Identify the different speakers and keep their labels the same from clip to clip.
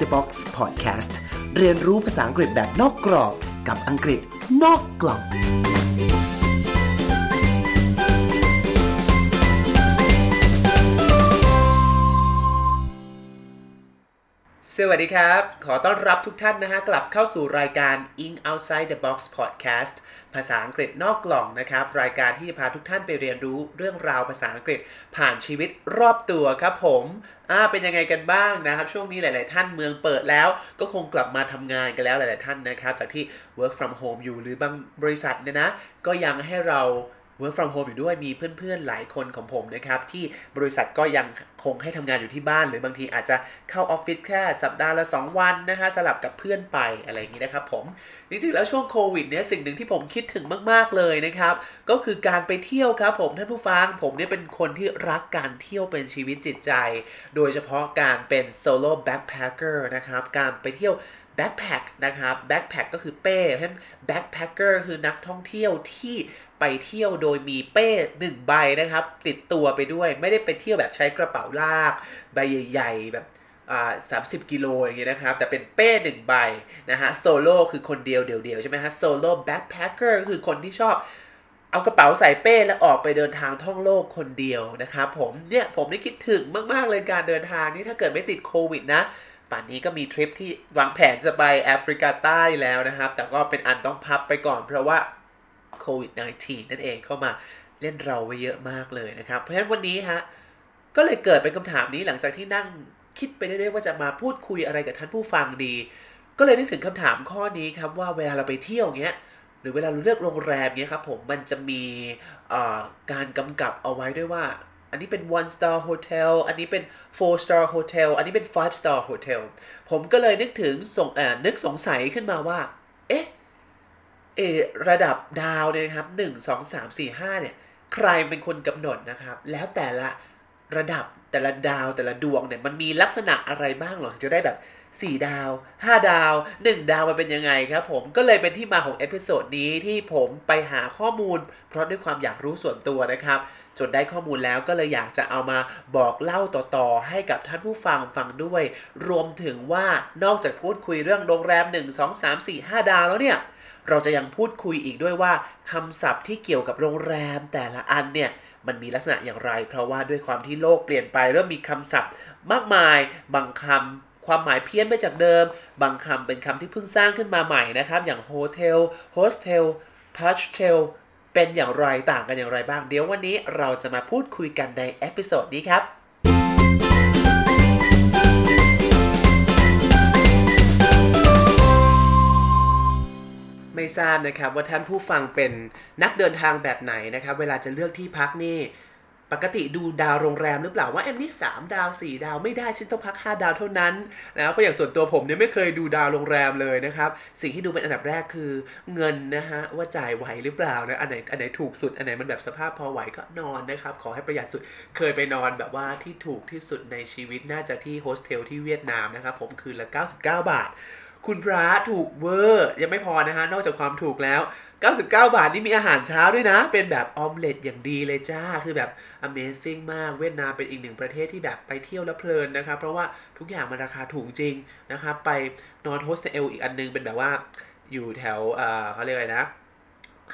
Speaker 1: The Box Podcast เรียนรู้ภาษาอังกฤษแบบนอกกรอบกับอังกฤษนอกกล่อง
Speaker 2: สวัสดีครับ ขอต้อนรับทุกท่านนะฮะ กลับเข้าสู่รายการ In Outside the Box Podcast ภาษาอังกฤษนอกกล่องนะครับ รายการที่จะพาทุกท่านไปเรียนรู้เรื่องราวภาษาอังกฤษผ่านชีวิตรอบตัวครับผมอ่าเป็นยังไงกันบ้างนะครับ ช่วงนี้หลาย ๆ ท่านเมืองเปิดแล้ว ก็คงกลับมาทำงานกันแล้วหลาย ๆ ท่านนะครับ จากที่ work from home อยู่หรือบางบริษัทเนี่ยนะ ก็ยังให้เรา work from home อยู่ด้วยมีเพื่อนๆหลายคนของผมนะครับที่บริษัทก็ยังคงให้ทำงานอยู่ที่บ้าน หรือบางทีอาจจะเข้าออฟฟิศแค่สัปดาห์ละ 2 วันนะฮะสลับกับเพื่อนไปอะไรอย่างนี้นะครับผมจริงๆแล้วช่วงโควิดเนี่ยสิ่งหนึ่งที่ผมคิดถึงมากๆเลยนะครับก็คือการไปเที่ยวครับผมท่านผู้ฟังผมเนี่ยเป็นคนที่รักการเที่ยวเป็นชีวิตจิตใจ โดยเฉพาะการเป็น solo backpacker นะครับการไปเที่ยว backpack นะครับ backpack ก็คือเป้เพราะฉะนั้น backpacker คือนักท่องเที่ยวที่ไปเที่ยวโดยมีเป้หนึ่งใบนะครับ ติดตัวไปด้วยไม่ได้ไปเที่ยวแบบใช้กระเป๋าลาก ใบใหญ่ ๆ แบบสามสิบกิโลอย่างเงี้ยนะครับ แต่เป็นเป้หนึ่งใบนะฮะโซโล่คือคนเดียวเดียวๆใช่ไหมฮะ solo backpacker คือคนที่ชอบเอากระเป๋าใส่เป้แล้วออกไปเดินทางท่องโลกคนเดียวนะครับผมเนี่ยผมได้คิดถึงมาก ๆ เลยการเดินทางนี่ถ้าเกิดไม่ติดโควิดนะ ป่านนี้ก็มีทริปที่วางแผนจะไปแอฟริกาใต้แล้วนะครับ แต่ก็เป็นอันต้องพับไปก่อนเพราะว่าโควิด -19 นั่นเองเข้ามาเล่นเราไว้เยอะมากเลยนะครับ เพราะฉะนั้นวันนี้ฮะก็เลยเกิดเป็นคำถามนี้หลังจากที่นั่งคิดไปเรื่อยๆว่าจะมาพูดคุยอะไรกับท่านผู้ฟังดี ก็เลยนึกถึงคำถามข้อนี้ครับว่าเวลาเราไปเที่ยวเงี้ยหรือเวลาเราเลือกโรงแรมเนี้ยครับผมมันจะมีการกำกับเอาไว้ด้วยว่า อันนี้เป็น one star hotel อันนี้เป็น four star hotel อันนี้เป็น five star hotel ผมก็เลยนึกถึงสงเออนึกสงสัยขึ้นมาว่า เอ๊ะเออระดับดาวเนี่ยนะครับหนึ่งสองสามสี่ห้าเนี่ย ใครเป็นคนกำหนดนะครับ แล้วแต่ละระดับแต่ละดาวแต่ละดวงเนี่ยมันมีลักษณะอะไรบ้างหรอจะได้แบบ 4 ดาว 5 ดาว 1 ดาวมันเป็นยังไงครับผมก็เลยเป็นที่มาของ episode นี้ที่ผมไปหาข้อมูล เพราะด้วยความอยากรู้ส่วนตัวนะครับ จนได้ข้อมูลแล้วก็เลยอยากจะเอามาบอกเล่าต่อๆ ให้กับท่านผู้ฟังฟังด้วย รวมถึงว่านอกจากพูดคุยเรื่องโรงแรม 1 2 3 4 5 ดาวแล้วเนี่ย เราจะยังพูดคุยอีกด้วยว่าคำศัพท์ที่เกี่ยวกับโรงแรมแต่ละอันเนี่ยมันมีลักษณะอย่างไร เพราะว่าด้วยความที่โลกเปลี่ยนไปเริ่มมีคำศัพท์มากมาย บางคำ ความหมายเพี้ยนไปจากเดิม บางคำเป็นคำที่เพิ่งสร้างขึ้นมาใหม่นะครับ อย่าง hotel hostel poshtel เป็นอย่างไรต่างกันอย่างไรบ้าง เดี๋ยววันนี้เราจะมาพูดคุยกันใน episode นี้ครับไม่ทราบนะครับว่าท่านผู้ฟังเป็นนักเดินทางแบบไหนนะครับ เวลาจะเลือกที่พักนี่ ปกติดูดาวโรงแรมหรือเปล่าว่าเอ็มนี่สามดาวสี่ดาวไม่ได้ฉันต้องพัก 5 ดาวเท่านั้นนะเพราะอย่างส่วนตัวผมเนี่ยไม่เคยดูดาวโรงแรมเลยนะครับ สิ่งที่ดูเป็นอันดับแรกคือเงินนะฮะว่าจ่ายไหวหรือเปล่านะอันไหนอันไหนถูกสุดอันไหนมันแบบสภาพพอไหวก็นอนนะครับ ขอให้ประหยัดสุดเคยไปนอนแบบว่าที่ถูกที่สุดในชีวิตน่าจะที่โฮสเทลที่เวียดนามนะครับผมคืนละ 99 บาท คุณพระถูกเวอร์ ยังไม่พอนะฮะ นอกจากความถูกแล้ว 99 บาทนี่มีอาหารเช้าด้วยนะ เป็นแบบออมเล็ตอย่างดีเลยจ้า คือแบบ Amazing มาก เวียดนามเป็นอีกหนึ่งประเทศที่แบบไปเที่ยวแล้วเพลินนะครับ เพราะว่าทุกอย่างมันราคาถูกจริงนะครับ ไปนอนโฮสเทลอีกอันนึงเป็นแบบว่าอยู่แถวเขาเรียกอะไรนะ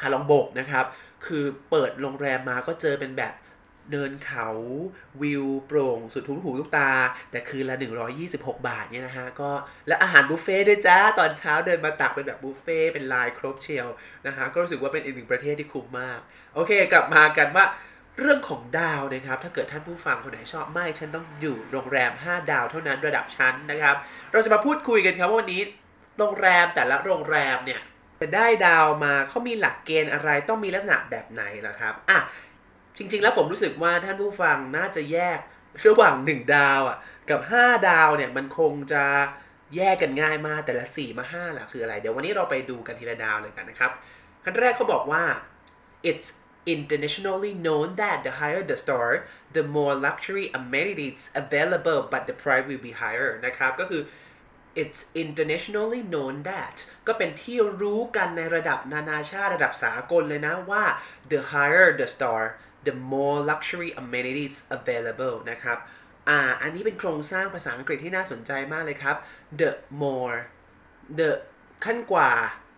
Speaker 2: ฮาลองบกนะครับ คือเปิดโรงแรมมาก็เจอเป็นแบบ เนินเขาวิวโปร่ง สุดลูกหูลูกตา แต่คืนละ 126 บาทเนี่ยนะฮะก็และอาหารบุฟเฟ่ด้วยจ้า ตอนเช้าเดินมาตักเป็นแบบบุฟเฟ่เป็นลายครบเชียวนะฮะก็รู้สึกว่าเป็นอีกหนึ่งประเทศที่คุ้มมาก โอเค กลับมากันว่าเรื่องของดาวนะครับ ถ้าเกิดท่านผู้ฟังคนไหนชอบไม่ฉันต้องอยู่โรงแรม 5 ดาวเท่านั้นระดับชั้นนะครับ เราจะมาพูดคุยกันครับว่าวันนี้โรงแรมแต่ละโรงแรมเนี่ยจะได้ดาวมาเขามีหลักเกณฑ์อะไรต้องมีลักษณะแบบไหนล่ะครับอะ จริง ๆ แล้วผมรู้สึกว่าท่านผู้ฟังน่าจะแยกระหว่าง 1 ดาวอะ กับ 5 ดาวเนี่ยมันคงจะแยกกันง่ายมากแต่ละ 4 มา 5ล่ะคืออะไร เดี๋ยววันนี้เราไปดูกันทีละดาวเลยกันนะครับขั้นแรกเขาบอกว่า it's internationally known that the higher the star the more luxury amenities available but the price will be higher นะครับก็คือ it's internationally known that ก็เป็นที่รู้กันในระดับนานาชาติระดับสากลเลยนะว่า the higher the star the more luxury amenities available นะครับ อ่า อันนี้เป็นโครงสร้างภาษาอังกฤษที่น่าสนใจมากเลยครับ the more the ขั้นกว่า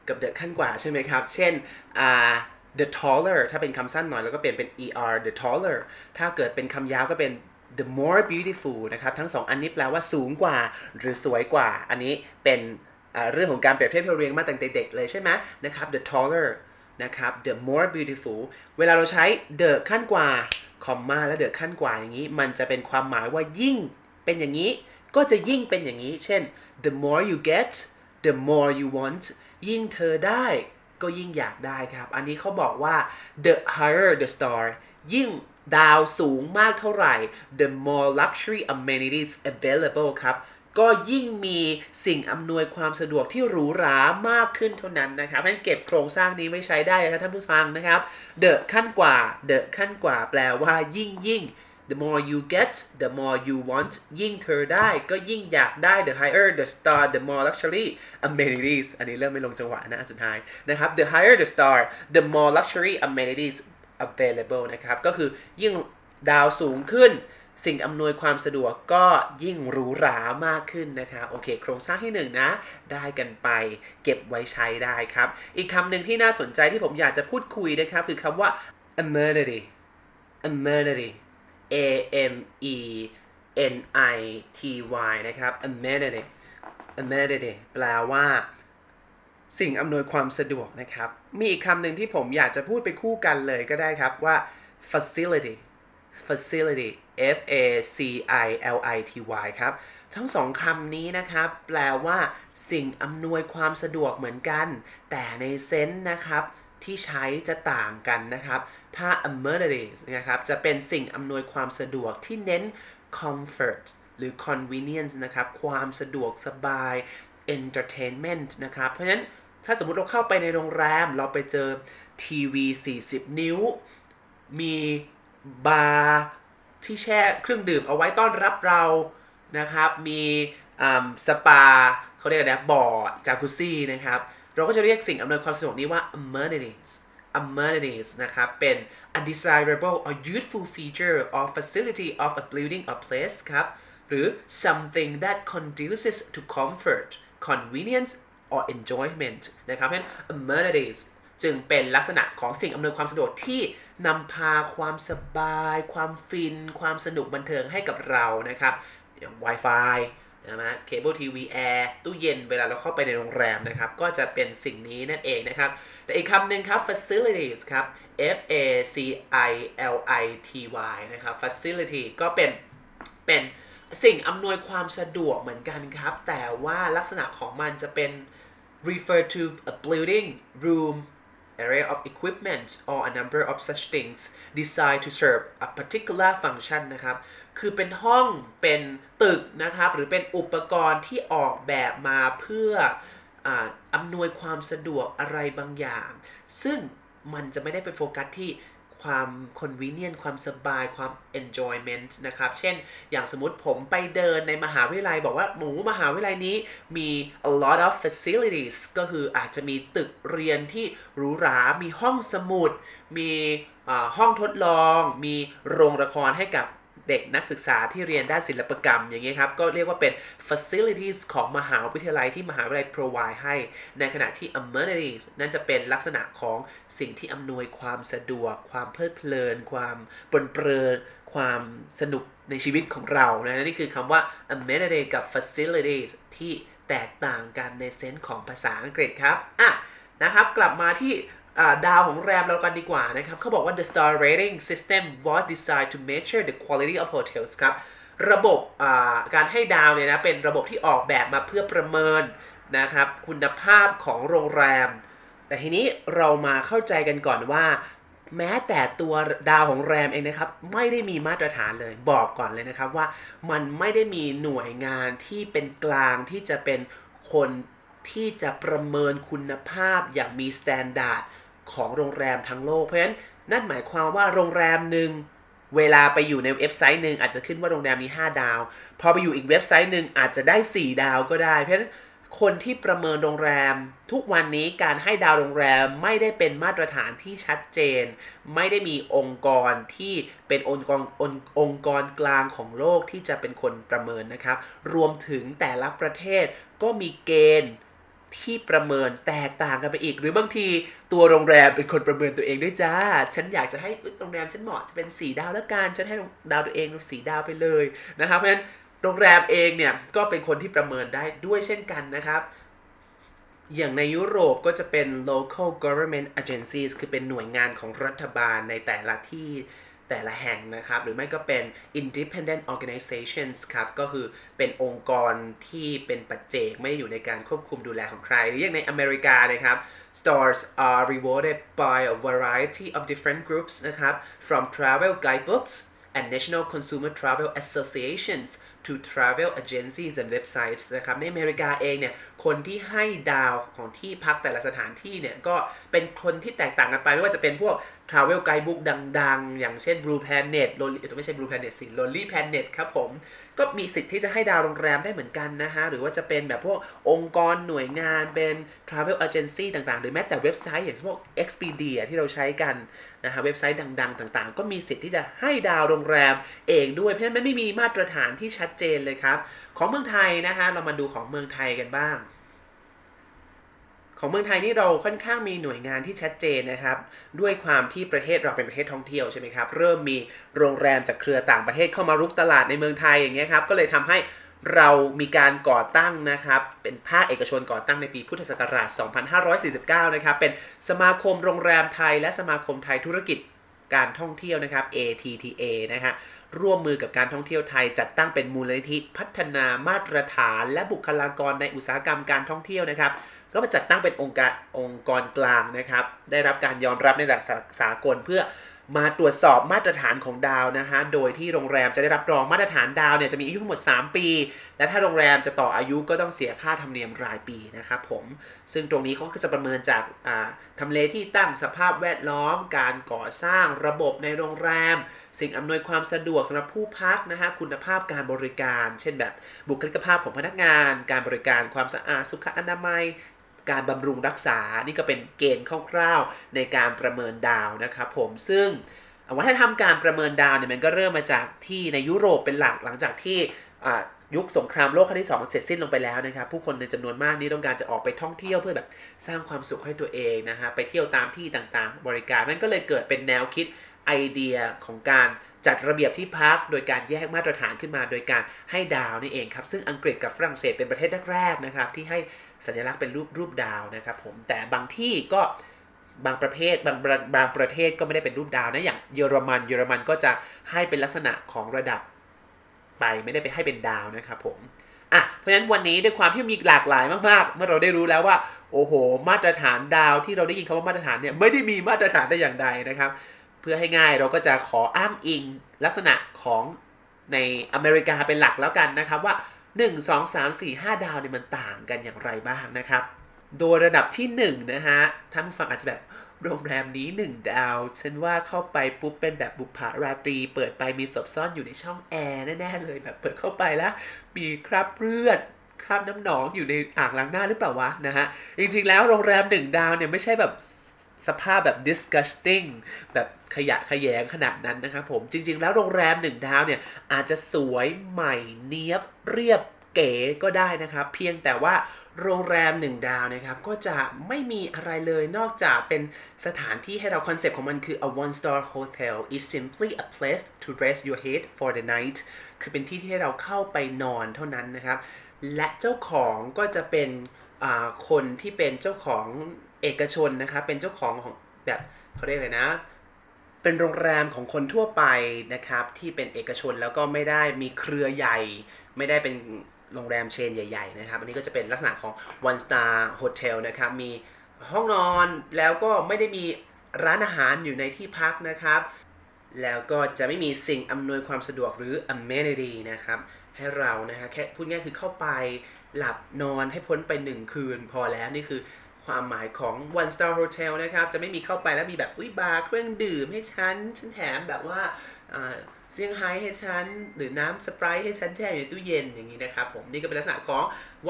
Speaker 2: กับ the ขั้นกว่าใช่ไหมครับ เช่น อ่า the taller ถ้าเป็นคำสั้นหน่อยแล้วก็เปลี่ยนเป็น er the taller ถ้าเกิดเป็นคำยาวก็เป็น the more beautiful นะครับ ทั้งสองอันนี้แปลว่าสูงกว่าหรือสวยกว่า อันนี้เป็นเรื่องของการเปรียบเทียบเรียงมาตั้งแต่เด็กเลยใช่ไหมนะครับ the taller นะครับ the more beautiful เวลาเราใช้ the ขั้นกว่า คอมมาและ the ขั้นกว่าอย่างนี้ มันจะเป็นความหมายว่ายิ่งเป็นอย่างนี้ ก็จะยิ่งเป็นอย่างนี้ เช่น the more you get the more you want ยิ่งเธอได้ก็ยิ่งอยากได้ครับ อันนี้เขาบอกว่า the higher the star ยิ่งดาวสูงมากเท่าไหร่ the more luxury amenities available ครับ ก็ยิ่งมีสิ่งอำนวยความสะดวกที่หรูหรามากขึ้นเท่านั้นนะครับนั้นเก็บโครงสร้างนี้ไว้ใช้ได้นะครับท่านผู้ฟังนะครับ the ขั้นกว่า the ขั้นกว่าแปลว่ายิ่งยิ่ง the more you get the more you want ยิ่งเธอได้ก็ยิ่งอยากได้ the higher the star the more luxury amenities อันนี้เริ่มไม่ลงจังหวะนะสุดท้ายนะครับ the higher the star the more luxury amenities available นะครับ ก็คือยิ่งดาวสูงขึ้น สิ่งอำนวยความสะดวกก็ยิ่งหรูหรามากขึ้นนะครับโอเค โครงสร้างที่1นนะ ได้กันไปเก็บไว้ใช้ได้ครับ อีกคำหนึ่งที่น่าสนใจที่ผมอยากจะพูดคุยนะครับ คือคำว่า amenity amenity a m e n i t y นะครับ amenity amenity แปลว่า สิ่งอำนวยความสะดวกนะครับ มีอีกคำหนึ่งที่ผมอยากจะพูดไปคู่กันเลยก็ได้ครับว่า facility facility F A C I L I T Y ครับ ทั้งสองคำนี้นะครับ แปลว่าสิ่งอำนวยความสะดวกเหมือนกัน แต่ในเซนส์นะครับที่ใช้จะต่างกันนะครับ ถ้า amenities นะครับ จะเป็นสิ่งอำนวยความสะดวกที่เน้น comfort หรือ convenience นะครับ ความสะดวกสบาย entertainment นะครับ เพราะฉะนั้นถ้าสมมติเราเข้าไปในโรงแรม เราไปเจอทีวี 40 นิ้ว มี บาร์ที่แช่เครื่องดื่มเอาไว้ต้อนรับเรานะครับ มีสปาเขาเรียกนะบ่อจากุซี่นะครับ เราก็จะเรียกสิ่งอำนวยความสะดวกนี้ว่า amenities amenities นะครับ เป็น a desirable or useful feature or facility of a building or place ครับ หรือ something that conduces to comfort convenience or enjoyment นะครับเพราะฉะนั้น amenities จึงเป็นลักษณะของสิ่งอำนวยความสะดวกที่นำพาความสบาย ความฟิน ความสนุกบันเทิงให้กับเรานะครับอย่าง Wi-Fi นะฮะเคเบิลทีวีแอร์ตู้เย็นเวลาเราเข้าไปในโรงแรมนะครับ ก็จะเป็นสิ่งนี้นั่นเองนะครับ แต่อีกคำหนึ่งครับ facilities ครับ F A C I L I T Y นะครับ facility ก็เป็นเป็นสิ่งอำนวยความสะดวกเหมือนกันครับ แต่ว่าลักษณะของมันจะเป็น refer to a building room area of equipment or a number of such things designed to serve a particular function นะครับ คือเป็นห้อง เป็นตึกนะครับ หรือเป็นอุปกรณ์ที่ออกแบบมาเพื่ออำนวยความสะดวกอะไรบางอย่าง ซึ่งมันจะไม่ได้ไปโฟกัสที่ ความ convenient ความสบายความ enjoyment นะครับ เช่น อย่างสมมติผมไปเดินในมหาวิทยาลัย บอกว่าหมูมหาวิทยาลัยนี้มี a lot of facilities ก็คืออาจจะมีตึกเรียนที่หรูหรา มีห้องสมุด มีห้องทดลอง มีโรงละครให้กับ เด็กนักศึกษาที่เรียนด้านศิลปกรรมอย่างเงี้ยครับ ก็เรียกว่าเป็น facilities ของมหาวิทยาลัยที่มหาวิทยาลัย provide ให้ ในขณะที่ amenities นั่นจะเป็นลักษณะของสิ่งที่อำนวยความสะดวก ความเพลิดเพลิน ความปนเปรอความสนุกในชีวิตของเรานะนี่คือคำว่า amenity กับ facilities ที่แตกต่างกันในเซนส์ของภาษาอังกฤษครับอะนะครับ กลับมาที่ ดาวของแรมเรากันดีกว่านะครับเขาบอกว่า the star rating system was designed to measure the quality of hotels ครับระบบการให้ดาวเนี่ยนะเป็นระบบที่ออกแบบมาเพื่อประเมินนะครับคุณภาพของโรงแรม แต่ทีนี้เรามาเข้าใจกันก่อนว่า แม้แต่ตัวดาวโรงแรมเองนะครับ ไม่ได้มีมาตรฐานเลยบอกก่อนเลยนะครับว่ามันไม่ได้มีหน่วยงานที่เป็นกลางที่จะเป็นคนที่จะประเมินคุณภาพอย่างมี standard ของโรงแรมทั้งโลก เพราะฉะนั้นนั่นหมายความว่าโรงแรมหนึ่งเวลาไปอยู่ในเว็บไซต์หนึ่งอาจจะขึ้นว่าโรงแรมมี5ดาว พอไปอยู่อีกเว็บไซต์หนึ่งอาจจะได้ 4 ดาวก็ได้ เพราะฉะนั้นคนที่ประเมินโรงแรม ทุกวันนี้การให้ดาวโรงแรมไม่ได้เป็นมาตรฐานที่ชัดเจน ไม่ได้มีองค์กรที่เป็นองค์กรอองค์กรกลางของโลกที่จะเป็นคนประเมินนะครับ รวมถึงแต่ละประเทศก็มีเกณฑ์ ที่ประเมินแตกต่างกันไปอีก หรือบางทีตัวโรงแรมเป็นคนประเมินตัวเองด้วยจ้า ฉันอยากจะให้โรงแรมฉันเหมาะจะเป็นสีดาวแล้วกันฉันให้ดาวตัวเองสีดาวไปเลยนะครับเพราะฉะนั้นโรงแรมเองเนี่ยก็เป็นคนที่ประเมินได้ด้วยเช่นกันนะครับ อย่างในยุโรปก็จะเป็น local government agencies คือเป็นหน่วยงานของรัฐบาลในแต่ละที่ แต่ละแห่งนะครับ หรือไม่ก็เป็น independent organizations ครับ ก็คือเป็นองค์กรที่เป็นปัจเจก ไม่ได้อยู่ในการควบคุมดูแลของใครอย่างในอเมริกานะครับ stars are rewarded by a variety of different groups นะครับ from travel guidebooks and national consumer travel associations to travel agencies and websites นะครับในอเมริกาเองเนี่ยคนที่ให้ดาวของที่พักแต่ละสถานที่เนี่ยก็เป็นคนที่แตกต่างกันไป ไม่ว่าจะเป็นพวก Travel Guidebook ดังๆ อย่างเช่น Blue Planet ไม่ใช่ Blue Planet สิ Lonely Planet ครับผม ก็มีสิทธิ์ที่จะให้ดาวโรงแรมได้เหมือนกันนะฮะ หรือว่าจะเป็นแบบพวกองค์กรหน่วยงานเป็น Travel Agency ต่างๆ หรือแม้แต่เว็บไซต์อย่างพวก Expedia ที่เราใช้กันนะฮะเว็บไซต์ดัง ๆ ต่างๆ ก็มีสิทธิ์ที่จะให้ดาวโรงแรมเองด้วย เพราะฉะนั้นไม่มีมาตรฐานที่ชัดเจนเลยครับ ของเมืองไทยนะฮะเรามาดูของเมืองไทยกันบ้าง ของเมืองไทยนี่เราค่อนข้างมีหน่วยงานที่ชัดเจนนะครับ ด้วยความที่ประเทศเราเป็นประเทศท่องเที่ยวใช่ไหมครับเริ่มมีโรงแรมจากเครือต่างประเทศเข้ามารุกตลาดในเมืองไทยอย่างเงี้ยครับก็เลยทำให้เรามีการก่อตั้งนะครับ เป็นภาคเอกชนก่อตั้งในปีพุทธศักราช 2549 นะครับ เป็นสมาคมโรงแรมไทย และสมาคมไทยธุรกิจ การท่องเที่ยวนะครับ ATTA นะฮะร่วมมือกับการท่องเที่ยวไทย จัดตั้งเป็นมูลนิธิพัฒนามาตรฐาน และบุคลากรในอุตสาหกรรมการท่องเที่ยวนะครับ ก็มาจัดตั้งเป็นองค์การองค์กรกลางนะครับ ได้รับการยอมรับในระดับสากลเพื่อ มาตรวจสอบมาตรฐานของดาวนะฮะ โดยที่โรงแรมจะได้รับรองมาตรฐานดาวเนี่ยจะมีอายุทั้งหมด 3 ปี และถ้าโรงแรมจะต่ออายุก็ต้องเสียค่าธรรมเนียมรายปีนะครับผม ซึ่งตรงนี้เขาก็จะประเมินจากทำเลที่ตั้งสภาพแวดล้อม การก่อสร้างระบบในโรงแรม สิ่งอำนวยความสะดวกสำหรับผู้พักนะฮะ คุณภาพการบริการ เช่นแบบบุคลิกภาพของพนักงาน การบริการความสะอาดสุขอนามัย การบำรุงรักษา นี่ก็เป็นเกณฑ์คร่าวๆในการประเมินดาวนะครับผมซึ่งวัฒนธรรมการประเมินดาวเนี่ยมันก็เริ่มมาจากที่ในยุโรปเป็นหลักหลังจากที่ยุคสงครามโลกครั้งที่ 2 เสร็จสิ้นลงไปแล้วนะครับผู้คนในจำนวนมากนี้ต้องการจะออกไปท่องเที่ยวเพื่อแบบสร้างความสุขให้ตัวเองนะฮะไปเที่ยวตามที่ต่างๆ บริการมันก็เลยเกิดเป็นแนวคิด ไอเดียของการจัดระเบียบที่พัก โดยการแยกมาตรฐานขึ้นมา โดยการให้ดาวนี่เองครับ ซึ่งอังกฤษกับฝรั่งเศสเป็นประเทศแรกๆนะครับ ที่ให้สัญลักษณ์เป็นรูปรูปดาวนะครับผมแต่บางที่ก็บางประเภทบางบางประเทศก็ไม่ได้เป็นรูปดาวนะอย่างเยอรมัน เยอรมันก็จะให้เป็นลักษณะของระดับไปไม่ได้ไปให้เป็นดาวนะครับผมอะเพราะฉะนั้นวันนี้ด้วยความที่มีหลากหลายมากๆ เมื่อเราได้รู้แล้วว่า โอ้โห มาตรฐานดาวที่เราได้ยินคำว่ามาตรฐานเนี่ยไม่ได้มีมาตรฐานได้อย่างใดนะครับ พื่อให้ง่ายเราก็จะขออ้างอิงลักษณะของในอเมริกาเป็นหลักแล้วกันนะครับว่า 1 2 3 4 5 ดาวเนี่ยมันต่างกันอย่างไรบ้างนะครับ โดยระดับที่1นะฮะท่านผู้ฟังอาจจะแบบโรงแรมนี้ 1 ดาว ฉันว่าเข้าไปปุ๊บเป็นแบบบุพาราตรี เปิดไปมีศพซ่อนอยู่ในช่องแอร์แน่ๆเลยแบบเปิดเข้าไปแล้ว มีคราบเลือดคราบน้ำหนองอยู่ในอ่างล้างหน้าหรือเปล่าวะนะฮะจริงๆแล้วโรงแรม 1 ดาวเนี่ยไม่ใช่แบบ สภาพแบบ disgusting แบบขยะขยงขนาดนั้นนะครับผม จริง ๆ แล้วโรงแรม1ดาวเนี่ย อาจจะสวยใหม่เนี้ยบเรียบเก๋ก็ได้นะครับ เพียงแต่ว่าโรงแรม1ดาวนะครับก็จะไม่มีอะไรเลยนอกจากเป็นสถานที่ให้เราคอนเซปต์ของมันคือ a one star hotel is simply a place to rest your head for the night คือเป็นที่ที่ให้เราเข้าไปนอนเท่านั้นนะครับ และเจ้าของก็จะเป็นคนที่เป็นเจ้าของ เอกชนนะครับเป็นเจ้าของของแบบเขาเรียกอะไรนะ เป็นโรงแรมของคนทั่วไปนะครับ ที่เป็นเอกชนแล้วก็ไม่ได้มีเครือใหญ่ ไม่ได้เป็นโรงแรมเชนใหญ่ ๆ นะครับ อันนี้ก็จะเป็นลักษณะของ one star hotel นะครับ มีห้องนอนแล้วก็ไม่ได้มีร้านอาหารอยู่ในที่พักนะครับ แล้วก็จะไม่มีสิ่งอำนวยความสะดวกหรือ amenity นะครับ ให้เรานะฮะแค่พูดง่ายคือเข้าไปหลับนอนให้พ้นไปหนึ่งคืนพอแล้วนี่คือ ความหมายของ one star hotel นะครับ จะไม่มีเข้าไปแล้วมีแบบอุ้ยบาร์เครื่องดื่มให้ฉัน ฉันแถมแบบว่าเซี่ยงไฮ้ให้ฉัน หรือน้ำสไปรท์ให้ฉันแช่อยู่ในตู้เย็นอย่างนี้นะครับผมนี่ก็เป็นลักษณะของ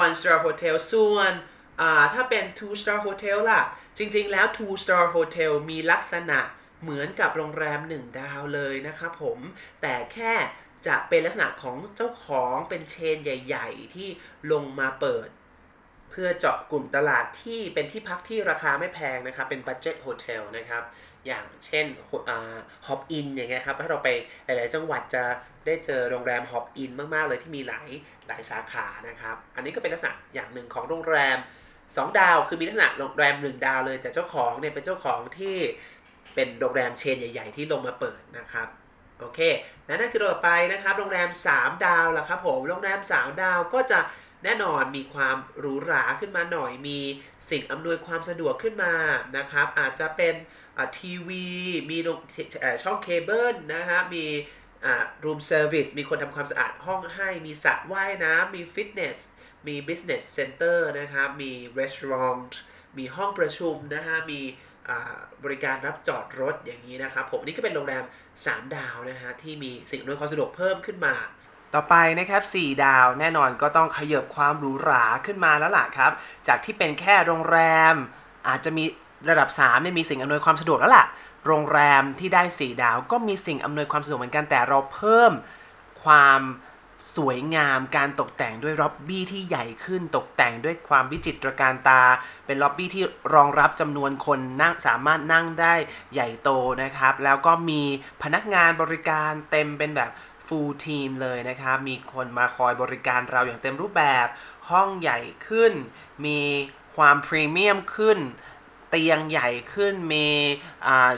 Speaker 2: one star hotel ส่วนถ้าเป็น two star hotel ล่ะ จริง ๆ แล้ว two star hotel มีลักษณะเหมือนกับโรงแรม 1 ดาวเลยนะครับผม แต่แค่จะเป็นลักษณะของเจ้าของเป็น chain ใหญ่ ๆ ที่ลงมาเปิด เพื่อเจาะกลุ่มตลาดที่เป็นที่พักที่ราคาไม่แพงนะครับ เป็น budget hotel นะครับ อย่างเช่นฮอปอินอย่างเงี้ยครับ ถ้าเราไปหลาย ๆ จังหวัดจะได้เจอโรงแรมฮอปอินมาก ๆ เลยที่มีหลายหลายสาขานะครับ อันนี้ก็เป็นลักษณะอย่างหนึ่งของโรงแรม 2 ดาว คือมีลักษณะโรงแรม 1 ดาวเลย แต่เจ้าของเนี่ยเป็นเจ้าของที่เป็นโรงแรมเชนใหญ่ ๆ ที่ลงมาเปิดนะครับโอเคนั่นคือต่อไปนะครับ โรงแรม 3 ดาวล่ะครับผม โรงแรม 3 ดาวก็จะ แน่นอนมีความหรูหราขึ้นมาหน่อยมีสิ่งอำนวยความสะดวกขึ้นมานะครับ อาจจะเป็นทีวี มีช่องเคเบิลนะครับมี room service มีคนทำความสะอาดห้องให้ มีสระว่ายน้ำมีฟิตเนส มี business center นะครับ มีรีสอร์ทมีห้องประชุมนะฮะ มีบริการรับจอดรถอย่างนี้นะครับ ผมนี่ก็เป็นโรงแรม 3 ดาวนะฮะที่มีสิ่งอำนวยความสะดวกเพิ่มขึ้นมา ต่อไปนะครับ 4 ดาวแน่นอนก็ต้องขยับความหรูหราขึ้นมาแล้วล่ะครับ จากที่เป็นแค่โรงแรม อาจจะมีระดับ3เนี่ยมีสิ่งอำนวยความสะดวกแล้วล่ะ โรงแรมที่ได้ 4 ดาวก็มีสิ่งอำนวยความสะดวกเหมือนกันแต่เราเพิ่มความสวยงามการตกแต่งด้วยล็อบบี้ที่ใหญ่ขึ้นตกแต่งด้วยความวิจิตรการตา เป็นล็อบบี้ที่รองรับจำนวนคนนั่งสามารถนั่งได้ใหญ่โตนะครับ แล้วก็มีพนักงานบริการเต็มเป็นแบบ full team เลยนะครับ มีคนมาคอยบริการเราอย่างเต็มรูปแบบ ห้องใหญ่ขึ้น มีความพรีเมียมขึ้น เตียงใหญ่ขึ้น มี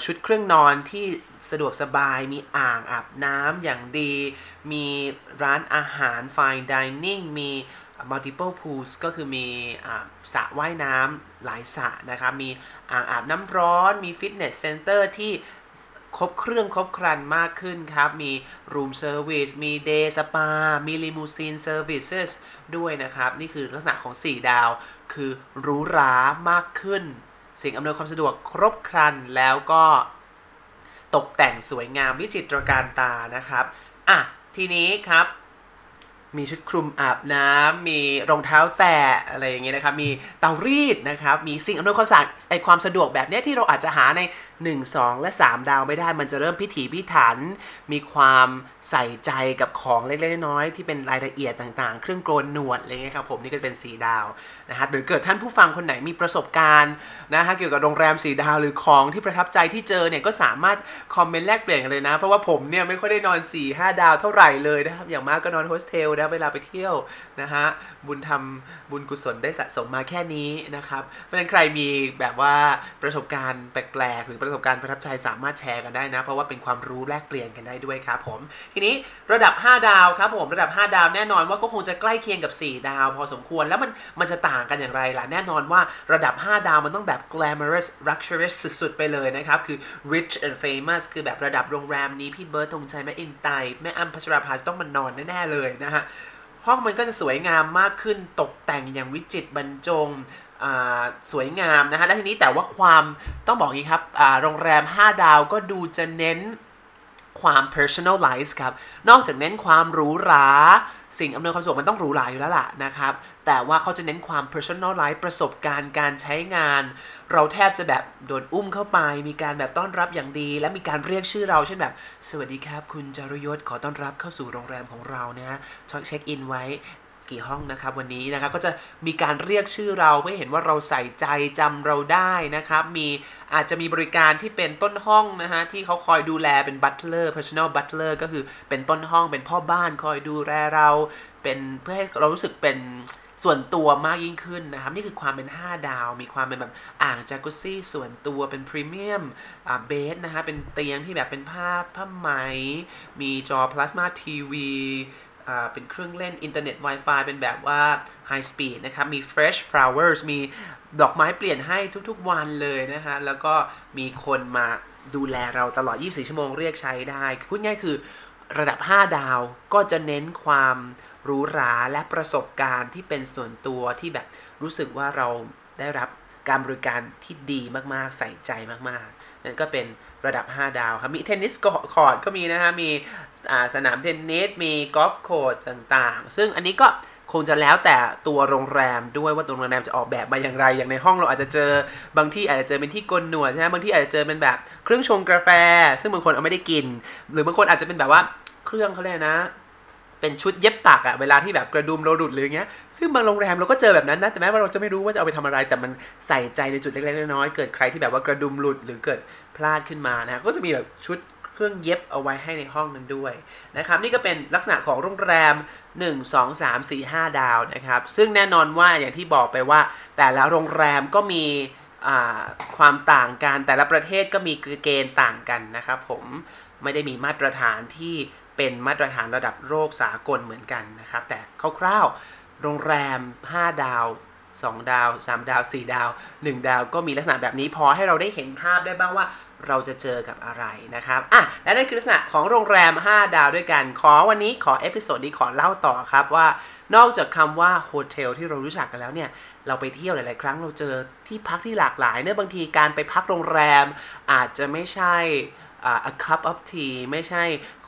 Speaker 2: ชุดเครื่องนอนที่สะดวกสบาย มีอ่างอาบน้ำอย่างดี มีร้านอาหาร fine dining มี multiple pools ก็คือมีสระว่ายน้ำหลายสระนะครับ มีอ่างอาบน้ำร้อน มี fitness center ที่ ครบเครื่องครบครันมากขึ้นครับ มีroom service มี day spa มี limousine service ด้วยนะครับ นี่คือลักษณะของ 4 ดาว คือหรูหรามากขึ้น สิ่งอำนวยความสะดวกครบครันแล้วก็ตกแต่งสวยงามวิจิตรการตานะครับ อะ ทีนี้ครับ มีชุดคลุมอาบน้ำมีรองเท้าแตะอะไรอย่างเงี้ยนะครับ มีเตารีดนะครับ มีสิ่งอำนวยความสะดวกไอความสะดวกแบบเนี้ยที่เราอาจจะหาใน 1 2 และ 3 ดาวไม่ได้ มันจะเริ่มพิถีพิถัน มีความใส่ใจกับของเล็กๆน้อยๆที่เป็นรายละเอียดต่างๆ เครื่องโกนหนวดอะไรเงี้ยครับผมนี่ก็เป็น 4 ดาวนะฮะหรือเกิดท่านผู้ฟังคนไหนมีประสบการณ์นะฮะเกี่ยวกับโรงแรม 4 ดาวหรือของที่ประทับใจที่เจอเนี่ยก็สามารถคอมเมนต์แลกเปลี่ยนกันเลยนะ เพราะว่าผมเนี่ยไม่ค่อยได้นอน 4 5 ดาวเท่าไหร่เลยนะครับอย่างมากก็นอนโฮสเทลนะเวลาไปเที่ยวนะฮะบุญทำบุญกุศลได้สะสมมาแค่นี้นะครับ เพราะฉะนั้นใครมีแบบว่าประสบการณ์แปลกๆ หรือประสบการณ์ประทับใจสามารถแชร์กันได้นะ เพราะว่าเป็นความรู้แลกเปลี่ยนกันได้ด้วยครับผม ทีนี้ระดับ 5 ดาวครับผมระดับ 5 ดาวแน่นอนว่าก็คงจะใกล้เคียงกับ 4 ดาว พอสมควรแล้วมันมันจะต่างกันอย่างไรล่ะแน่นอนว่าระดับ 5 ดาวมันต้องแบบ glamorous luxurious สุดๆ ไปเลยนะครับ คือ rich and famous คือแบบระดับโรงแรมนี้พี่เบิร์ตธงชัยแม่อินไตแม่อ้ำพัชราภาต้องมานอนแน่ๆเลยนะฮะ ห้องมันก็จะสวยงามมากขึ้นตกแต่งอย่างวิจิตรบรรจงสวยงามนะฮะและทีนี้แต่ว่าความต้องบอกงนี้ครับโรงแรม 5 ดาวก็ดูจะเน้นความ personalize ครับ นอกจากเน้นความหรูหรา สิ่งอำนวยความสะดวกมันต้องหรูหราอยู่แล้วล่ะนะครับ แต่ว่าเขาจะเน้นความ personalize ประสบการณ์การใช้งาน เราแทบจะแบบโดนอุ้มเข้าไป มีการแบบต้อนรับอย่างดี และมีการเรียกชื่อเราเช่นแบบ สวัสดีครับ คุณจารยศขอต้อนรับเข้าสู่โรงแรมของเรานะฮะเช็คอินไว้ กี่ห้องนะครับวันนี้นะครับก็จะมีการเรียกชื่อเราเพื่อเห็นว่าเราใส่ใจจำเราได้นะครับ มีอาจจะมีบริการที่เป็นต้นห้องนะฮะที่เขาคอยดูแลเป็นบัตเลอร์ personal butler ก็คือเป็นต้นห้องเป็นพ่อบ้านคอยดูแลเราเป็นเพื่อให้เรารู้สึกเป็นส่วนตัวมากยิ่งขึ้นนะครับ นี่คือความเป็น 5 ดาว มีความเป็นแบบอ่างจากุซี่ส่วนตัวเป็นพรีเมียมเบสนะฮะเป็นเตียงที่แบบเป็นผ้าผ้าไหม มีจอพลาสมาทีวี เป็นเครื่องเล่นอินเทอร์เน็ต Wi-Fi เป็นแบบว่า High Speed นะครับ มี Fresh Flowers มีดอกไม้เปลี่ยนให้ทุกๆวันเลยนะฮะ แล้วก็มีคนมาดูแลเราตลอด 24 ชั่วโมงเรียกใช้ได้ พูดง่ายคือระดับ 5 ดาวก็จะเน้นความหรูหราและประสบการณ์ที่เป็นส่วนตัวที่แบบรู้สึกว่าเราได้รับการบริการที่ดีมากๆ ใส่ใจมากๆ นั่นก็เป็นระดับ 5 ดาวครับ มี tennis court ก็มีนะฮะ มีสนามเทนนิสมี golf court ต่างๆ ซึ่งอันนี้ก็คงจะแล้วแต่ตัวโรงแรมด้วยว่าตัวโรงแรมจะออกแบบมาอย่างไร อย่างในห้องเราอาจจะเจอบางที่อาจจะเจอเป็นที่โกนหนวดใช่ไหมบางที่อาจจะเจอเป็นแบบเครื่องชงกาแฟ ซึ่งบางคนเอาไม่ได้กิน หรือบางคนอาจจะเป็นแบบว่าเครื่องเขาเรียกนะ เป็นชุดเย็บปักอะเวลาที่แบบกระดุมเราหลุดหรือเงี้ย ซึ่งบางโรงแรมเราก็เจอแบบนั้นนะแต่แม้ว่าเราจะไม่รู้ว่าจะเอาไปทำอะไร แต่มันใส่ใจในจุดเล็กๆน้อยๆเกิดใครที่แบบว่ากระดุมหลุดหรือเกิดพลาดขึ้นมานะก็จะมีแบบชุด เครื่องเย็บเอาไว้ให้ในห้องนั้นด้วยนะครับนี่ก็เป็นลักษณะของโรงแรม 1 2 3 4 5 ดาวนะครับซึ่งแน่นอนว่าอย่างที่บอกไปว่า แต่ละโรงแรมก็มีความต่างกันแต่ละประเทศก็มีเกณฑ์ต่างกันนะครับผมไม่ได้มีมาตรฐานที่เป็นมาตรฐานระดับโลกสากลเหมือนกันนะครับ แต่คร่าวๆโรงแรม 5 ดาว 2 ดาว 3 ดาว 4 ดาว 1 ดาวก็มีลักษณะแบบนี้พอให้เราได้เห็นภาพได้บ้างว่า เราจะเจอกับอะไรนะครับอะและนั่นคือลักษณะของโรงแรม 5 ดาวด้วยกัน ขอวันนี้ขอ episode นี้ขอเล่าต่อครับว่านอกจากคำว่า hotel ที่เรารู้จักกันแล้วเนี่ย เราไปเที่ยวหลาย ๆ ครั้งเราเจอที่พักที่หลากหลายเนอะบางทีการไปพักโรงแรม อาจจะไม่ใช่ a cup of tea ไม่ใช่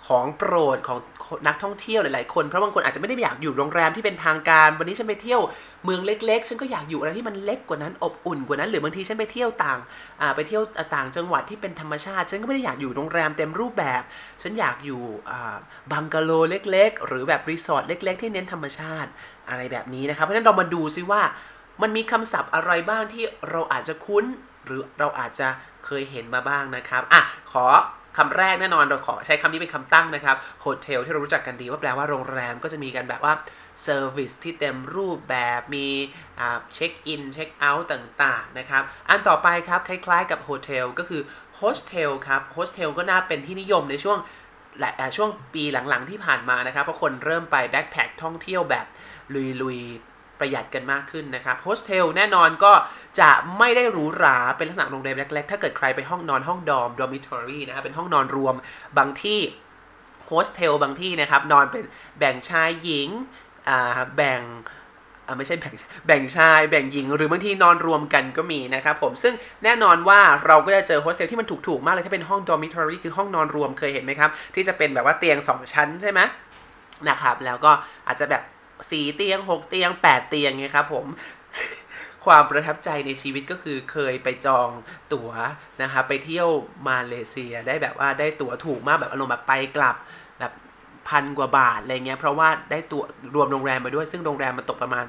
Speaker 2: ของโปรดของนักท่องเที่ยวหลาย ๆ คนเพราะบางคนอาจจะไม่ได้อยากอยู่โรงแรมที่เป็นทางการ วันนี้ฉันไปเที่ยวเมืองเล็ก ๆ ฉันก็อยากอยู่อะไรที่มันเล็กกว่านั้นอบอุ่นกว่านั้น หรือบางทีฉันไปเที่ยวต่างไปเที่ยวต่างจังหวัดที่เป็นธรรมชาติ ฉันก็ไม่ได้อยากอยู่โรงแรมเต็มรูปแบบ ฉันอยากอยู่บังกะโลเล็ก ๆ หรือแบบรีสอร์ทเล็ก ๆ ที่เน้นธรรมชาติอะไรแบบนี้นะครับเพราะฉะนั้นเรามาดูซิว่ามันมีคำศัพท์อะไรบ้างที่เราอาจจะคุ้น หรือเราอาจจะเคยเห็นมาบ้างนะครับอะขอคำแรกแน่นอนเราขอใช้คำนี้เป็นคำตั้งนะครับ hotel ที่เรารู้จักกันดีว่าแปลว่าโรงแรมก็จะมีกันแบบว่า service ที่เต็มรูปแบบมีเช็คอินเช็คเอาท์ต่างๆนะครับอันต่อไปครับคล้ายๆกับ hotel ก็คือโฮสเทลครับโฮสเทลก็น่าเป็นที่นิยมในช่วงช่วงปีหลังๆที่ผ่านมานะครับเพราะคนเริ่มไป backpack ท่องเที่ยวแบบลุยๆ ประหยัดกันมากขึ้นนะครับโฮสเทลแน่นอนก็จะไม่ได้หรูหราเป็นลักษณะโรงแรมเล็กๆ ถ้าเกิดใครไปห้องนอนห้องดอม dormitory นะครับเป็นห้องนอนรวมบางที่โฮสเทลบางที่นะครับนอนเป็นแบ่งชายหญิงแบ่งไม่ใช่แบ่งแบ่งชายแบ่งหญิง หรือบางทีนอนรวมกันก็มีนะครับผมซึ่งแน่นอนว่าเราก็จะเจอโฮสเทลที่มันถูกๆมากเลยถ้าเป็นห้อง dormitory คือห้องนอนรวมเคยเห็นไหมครับ ที่จะเป็นแบบว่าเตียง 2 ชั้นใช่ไหมนะครับแล้วก็อาจจะแบบ สี่เตียงหกเตียงแปดเตียงไงครับผมความประทับใจในชีวิตก็คือเคยไปจองตั๋วนะครับไปเที่ยวมาเลเซียได้แบบว่าได้ตั๋วถูกมากแบบอารมณ์แบบไปกลับแบบพันกว่าบาทอะไรเงี้ยเพราะว่าได้ตั๋วรวมโรงแรมมาด้วยซึ่งโรงแรมมันตกประมาณ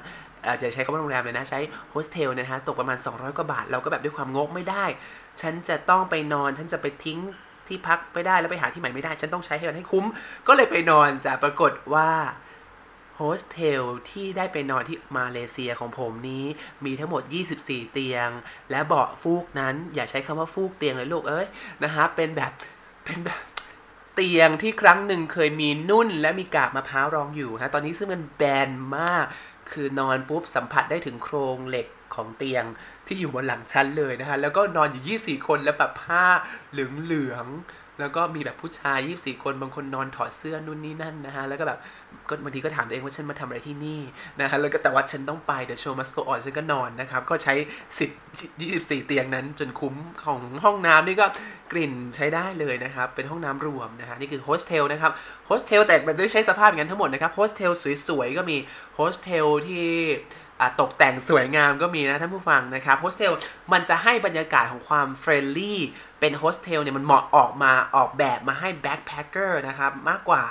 Speaker 2: อาจจะใช้คำว่าโรงแรมเลยนะ ใช้โฮสเทลนะฮะตกประมาณ 200 กว่าบาท เราก็แบบด้วยความงกไม่ได้ ฉันจะต้องไปนอน ฉันจะไปทิ้งที่พักไม่ได้แล้วไปหาที่ใหม่ไม่ได้ ฉันต้องใช้ให้มันให้คุ้ม ก็เลยไปนอนจะปรากฏว่า โฮสเทลที่ได้ไปนอนที่มาเลเซียของผมนี้มีทั้งหมด 24 เตียง และเบาะฟูกนั้น อย่าใช้คำว่าฟูกเตียงเลยลูกเอ้ยนะฮะเป็นแบบเป็นแบบเตียงที่ครั้งหนึ่งเคยมีนุ่นและมีกาบมะพร้าวรองอยู่ฮะตอนนี้ซึ่งมันแบนมาก คือนอนปุ๊บสัมผัสได้ถึงโครงเหล็กของเตียงที่อยู่บนหลังฉันเลยนะฮะแล้วก็นอนอยู่ 24 คนแล้วแบบผ้าเหลือง แล้วก็มีแบบผู้ชายยี่สี่คนบางคนนอนถอดเสื้อนู่นนี่นั่นนะฮะแล้วก็แบบก็บางทีก็ถามตัวเองว่าฉันมาทำอะไรที่นี่นะฮะแล้วก็แต่ว่าฉันต้องไปเดี๋ยว show must go on ฉันก็นอนนะครับก็ใช้สิบยี่สิบสี่เตียงนั้น จนคุ้มของห้องน้ำนี่ก็กลิ่นใช้ได้เลยนะครับเป็นห้องน้ำรวมนะฮะนี่คือโฮสเทลนะครับโฮสเทลแต่มันไม่ใช่สภาพอย่างนั้นทั้งหมดนะครับโฮสเทลสวยๆก็มีโฮสเทลที่ ตกแต่งสวยงามก็มีนะท่านผู้ฟังนะครับโฮสเทลมันจะให้บรรยากาศของความ friendly เป็นโฮสเทลเนี่ยมันเหมาะออกมาออกแบบมาให้ backpacker นะครับมากกว่า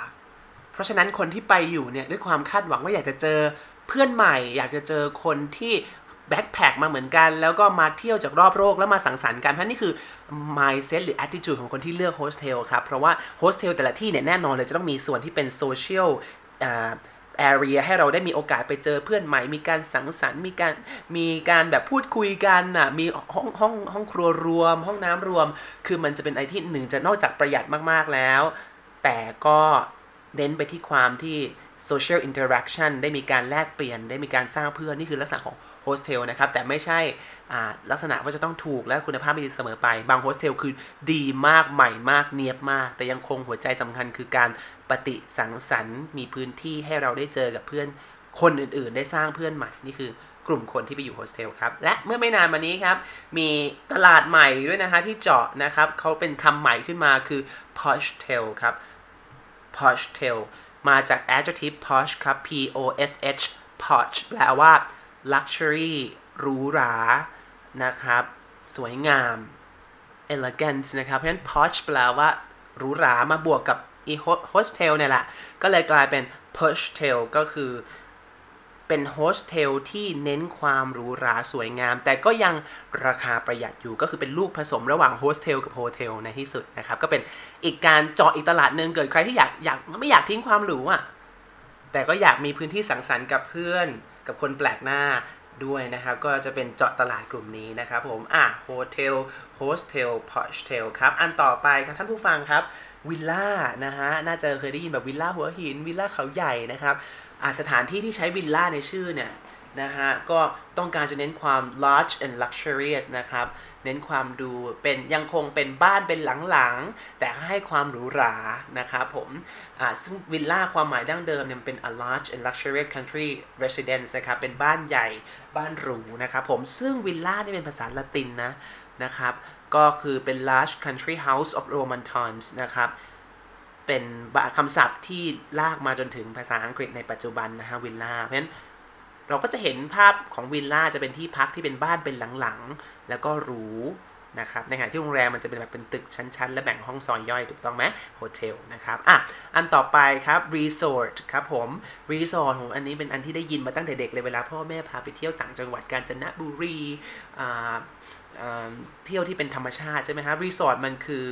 Speaker 2: เพราะฉะนั้นคนที่ไปอยู่เนี่ยด้วยความคาดหวังว่าอยากจะเจอเพื่อนใหม่ อยากจะเจอคนที่ backpack มาเหมือนกัน แล้วก็มาเที่ยวจากรอบโลกแล้วมาสังสรรค์กันเพราะนี่คือ mindset หรือ attitude ของคนที่เลือกโฮสเทลครับ เพราะว่าโฮสเทลแต่ละที่เนี่ยแน่นอนเลยจะต้องมีส่วนที่เป็น social area ให้เราได้มีโอกาสไปเจอเพื่อนใหม่ มีการสังสรรค์ มีการมีการแบบพูดคุยกันอะมีห้องห้องห้องครัวรวม ห้องน้ำรวม คือมันจะเป็นไอที่หนึ่งจะนอกจากประหยัดมากๆแล้ว แต่ก็เน้นไปที่ความที่ social interaction ได้มีการแลกเปลี่ยน ได้มีการสร้างเพื่อน นี่คือลักษณะของ โฮสเทลนะครับ แต่ไม่ใช่ลักษณะว่าจะต้องถูกและคุณภาพไม่ดีเสมอไป บางโฮสเทลคือดีมากใหม่มากเนียบมาก แต่ยังคงหัวใจสำคัญคือการปฏิสังสรรค์ มีพื้นที่ให้เราได้เจอกับเพื่อนคนอื่นๆ ได้สร้างเพื่อนใหม่ นี่คือกลุ่มคนที่ไปอยู่โฮสเทลครับ และเมื่อไม่นานมานี้ครับ มีตลาดใหม่ด้วยนะคะที่เจาะนะครับเขาเป็นคำใหม่ขึ้นมาคือ posh tail ครับ posh tail มาจาก adjective posh ครับ p o s h posh แปลว่า luxury หรูหรา นะครับ สวยงาม elegant นะครับ เพราะฉะนั้น posh แปลว่าหรูหรา มาบวกกับอี hostel เนี่ยแหละ ก็เลยกลายเป็น poshtel ก็คือเป็นโฮสเทลที่เน้นความหรูหราสวยงาม แต่ก็ยังราคาประหยัดอยู่ก็คือเป็นลูกผสมระหว่างโฮสเทลกับ hotel ในที่สุดนะครับ ก็เป็นอีกการเจาะอีกตลาดหนึ่งเกิดใครที่อยากอยากไม่อยากทิ้งความหรูอะแต่ก็อยากมีพื้นที่สังสรรค์กับเพื่อน กับคนแปลกหน้าด้วยนะครับ ก็จะเป็นเจาะตลาดกลุ่มนี้นะครับผม อะ hotel hostel poshtel ครับ อันต่อไปครับท่านผู้ฟังครับวิลล่านะฮะ น่าจะเคยได้ยินแบบวิลล่าหัวหิน วิลล่าเขาใหญ่นะครับอาสถานที่ที่ใช้วิลล่าในชื่อเนี่ย นะฮะ ก็ต้องการจะเน้นความ large and luxurious นะครับ เน้นความดูเป็นยังคงเป็นบ้านเป็นหลังๆ แต่ให้ความหรูหรานะครับผมซึ่งวิลล่าความหมายดั้งเดิมเนี่ยเป็น a large and luxurious country residence นะครับ เป็นบ้านใหญ่บ้านหรูนะครับผม ซึ่งวิลล่านี่เป็นภาษาละตินนะนะครับ ก็คือเป็น large country house of Roman times นะครับเป็นคำศัพท์ที่ลากมาจนถึงภาษาอังกฤษในปัจจุบันนะฮะวิลล่า เพราะฉะนั้น เราก็จะเห็นภาพของวิลล่าจะเป็นที่พักที่เป็นบ้านเป็นหลังๆ แล้วก็หรูนะครับในขณะที่โรงแรมมันจะเป็นแบบเป็นตึกชั้นๆ และแบ่งห้องซอยย่อยถูกต้องไหม hotel นะครับอะอันต่อไปครับรีสอร์ทครับผมรีสอร์ทของอันนี้เป็นอันที่ได้ยินมาตั้งแต่เด็กเลยเวลาพ่อแม่พาไปเที่ยวต่างจังหวัดกาญจนบุรีเที่ยวที่เป็นธรรมชาติใช่ไหมครับรีสอร์ทมันคือ